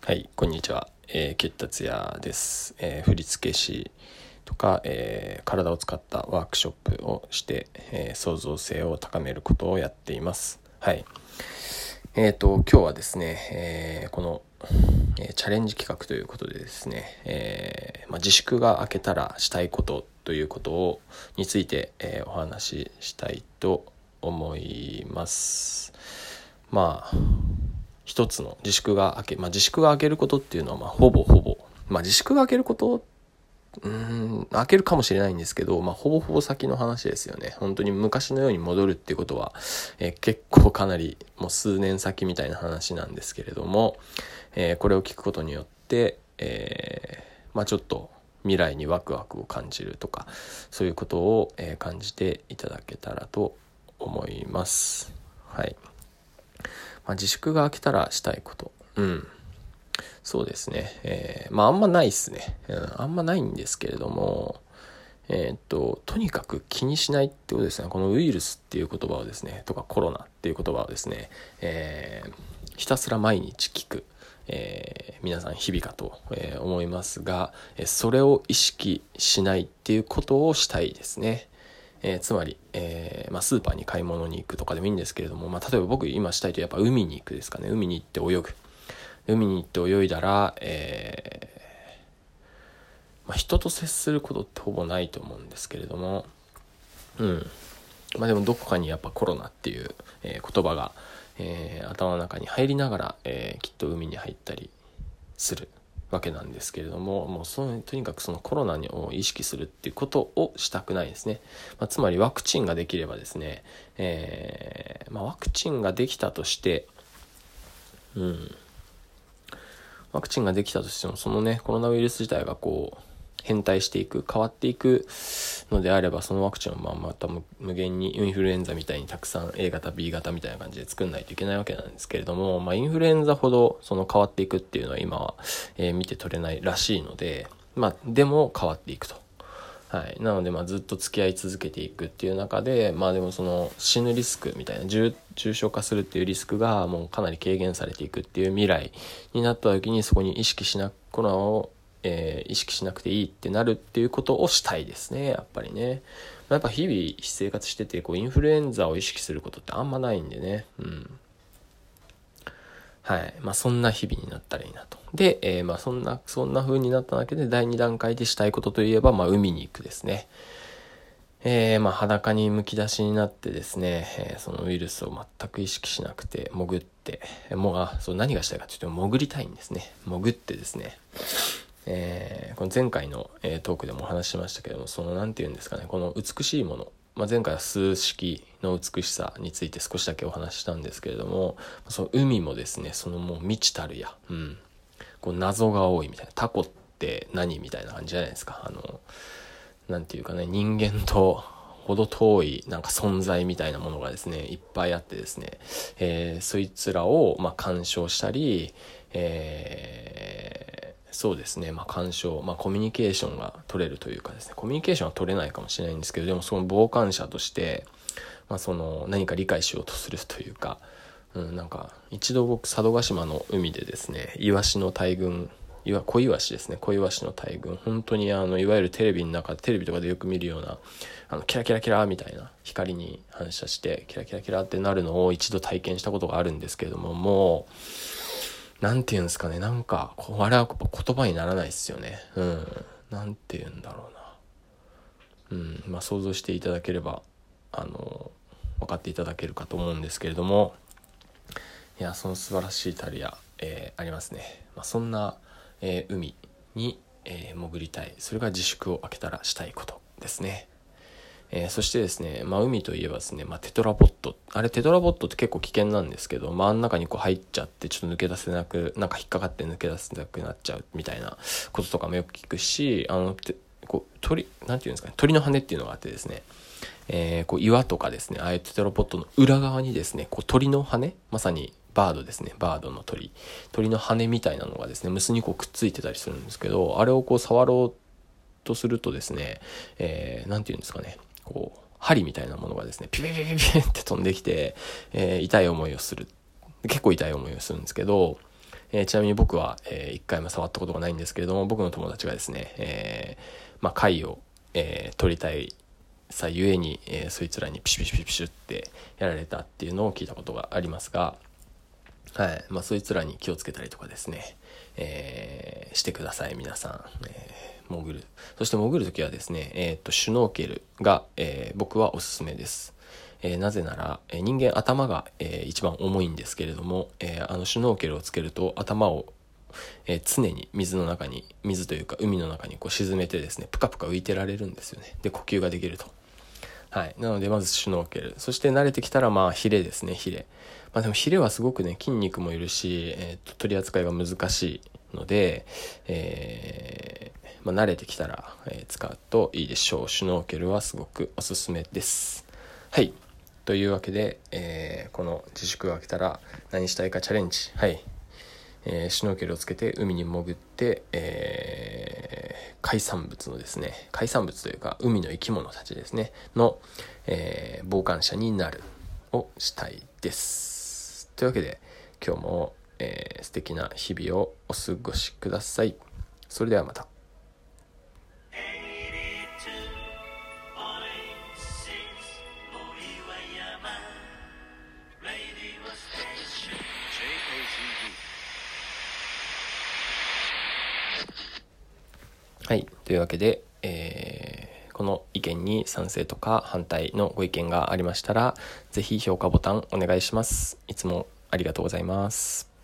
はい、こんにちは。えー、ケッタツヤです。えー振付師とか、えー体を使ったワークショップをして、え創造性を高めることをやっています。はい。えっ、と、今日はですね、えこの、えチャレンジ企画ということでですね、えまあ、自粛が明けたらしたいことということをについて、えお話ししたいと思います。まあ、一つの自粛が明け、まあ、自粛が明けることっていうのは、まあ、ほぼほぼ、まあ、自粛が明けること、うん、明けるかもしれないんですけど、まあ、ほぼほぼ先の話ですよね。本当に昔のように戻るっていうことは、えー結構かなり、もう数年先みたいな話なんですけれども、えーこれを聞くことによって、えーまあ、ちょっと、未来にワクワクを感じるとか、そういうことを、え感じていただけたらと思います。はい。まあ、自粛が明けたらしたいこと。うん。そうですね。えーまあ、あんまないっすね。うん、あんまないんですけれども、えーっと、とにかく気にしないってことですね。このウイルスっていう言葉をですね、とかコロナっていう言葉をですね、えーひたすら毎日聞く。えー皆さん日々かと、えー思いますが、えそれを意識しないっていうことをしたいですね。えーつまり、えーまあ、スーパーに買い物に行くとかでもいいんですけれども、まあ、例えば僕今したいとやっぱ海に行くですかね。海に行って泳ぐ。海に行って泳いだら、えーまあ、人と接することってほぼないと思うんですけれどもうん。まあでもどこかにやっぱコロナっていう、え言葉が、え頭の中に入りながら、えきっと海に入ったりする。わけなんですけれどももうそのとにかくそのコロナを意識するっていうことをしたくないですね、まあ、つまりワクチンができればですね、えーまあ、ワクチンができたとしてうん。ワクチンができたとしてもそのねコロナウイルス自体がこう変態していく変わっていくのであればそのワクチンをまあまた無限にインフルエンザみたいにたくさん A 型 B 型みたいな感じで作んないといけないわけなんですけれども、まあ、インフルエンザほどその変わっていくっていうのは今は、えー見て取れないらしいのでまあでも変わっていくと。はい、なのでまあずっと付き合い続けていくっていう中でまあでもその死ぬリスクみたいな重症化するっていうリスクがもうかなり軽減されていくっていう未来になった時にそこに意識しなコロナを、えー意識しなくていいってなるっていうことをしたいですねやっぱりね、やっぱ日々生活しててこうインフルエンザを意識することってあんまないんでねうんはい。まあ、そんな日々になったらいいなと。で、えーまあ、そんな、そんな風になっただけで、第2段階でしたいことといえば、まあ、海に行くですね。えーまあ、裸にむき出しになってですね、えーそのウイルスを全く意識しなくて、潜って、もう、あ、そう、何がしたいかというと、潜りたいんですね。潜ってですね。えーこの前回の、えートークでもお話ししましたけども、その、なんて言うんですかね、この美しいもの、まあ、前回は数式の美しさについて少しだけお話ししたんですけれども、その海もですね、そのもう未知たるや、うん、こう謎が多いみたいな、タコって何みたいな感じじゃないですか。あの、なんていうかね、人間と程遠いなんか存在みたいなものがですね、いっぱいあってですね、えーそいつらを、ま、鑑賞したり、えーそうですね、まあ、鑑賞、まあ、コミュニケーションが取れるというかですね、コミュニケーションは取れないかもしれないんですけど、でもその傍観者として、まあ、その何か理解しようとするというか、うん、なんか一度僕佐渡島の海でですねイワシの大群いわ小イワシですね。小イワシの大群本当にあのいわゆるテレビの中テレビとかでよく見るようなあのキラキラキラみたいな光に反射してキラキラキラってなるのを一度体験したことがあるんですけれどももうなんて言うんですかね。なんかこうあれは言葉にならないですよね。うん。なんて言うんだろうな。うん。まあ想像していただければあの分かっていただけるかと思うんですけれども。いやその素晴らしいタリア、えーありますね、まあ、そんな、えー海に、えー潜りたい。それが自粛を開けたらしたいことですね。えーそしてですね、まあ、海といえばですね、まあ、テトラポット。あれテトラポットって結構危険なんですけど真ん中にこう入っちゃってちょっと抜け出せなくなんか引っかかって抜け出せなくなっちゃうみたいなこととかもよく聞くしあのこう鳥なんていうんですかね鳥の羽っていうのがあってですねえーこう岩とかですねああいうテトラポットの裏側にですねこう鳥の羽まさにバードですねバードの鳥。鳥の羽みたいなのがですねムスにこうくっついてたりするんですけどあれをこう触ろうとするとですね、えーていうんですかねこう針みたいなものがですねピュピピピピって飛んできて、えー痛い思いをする結構痛い思いをするんですけど、えー、ちなみに僕は、えー、一回も触ったことがないんですけれども、僕の友達がですね、えー、まあ、貝を、えー、取りたいさゆえに、えー、そいつらにピシュピシュピシュってやられたっていうのを聞いたことがありますが、はい。まあ、そいつらに気をつけたりとかですね、えー、してください、皆さん。えー、潜る。そして潜るときはですね、えっ、と、シュノーケルが、えー、僕はおすすめです。えー、なぜなら、えー、人間頭が、えー、一番重いんですけれども、えー、あのシュノーケルをつけると頭を、えー、常に水の中に、水というか海の中にこう沈めてですね、ぷかぷか浮いてられるんですよね。で、呼吸ができると。はい。なので、まずシュノーケル。そして慣れてきたら、まあ、ヒレですね、ヒレ。まあでもヒレはすごくね、筋肉もいるし、えー、と取り扱いが難しいので、えー、まあ、慣れてきたら、えー、使うといいでしょう。シュノーケルはすごくおすすめです。はい。というわけで、えー、この自粛が来たら何したいかチャレンジ。はい。えー、シュノーケルをつけて海に潜って、えー、海産物のですね、海産物というか海の生き物たちですね、の、えー、傍観者になるをしたいです。というわけで今日も、えー、素敵な日々をお過ごしください。それではまた。というわけで、えー、この意見に賛成とか反対のご意見がありましたら、ぜひ評価ボタンお願いします。いつもありがとうございます。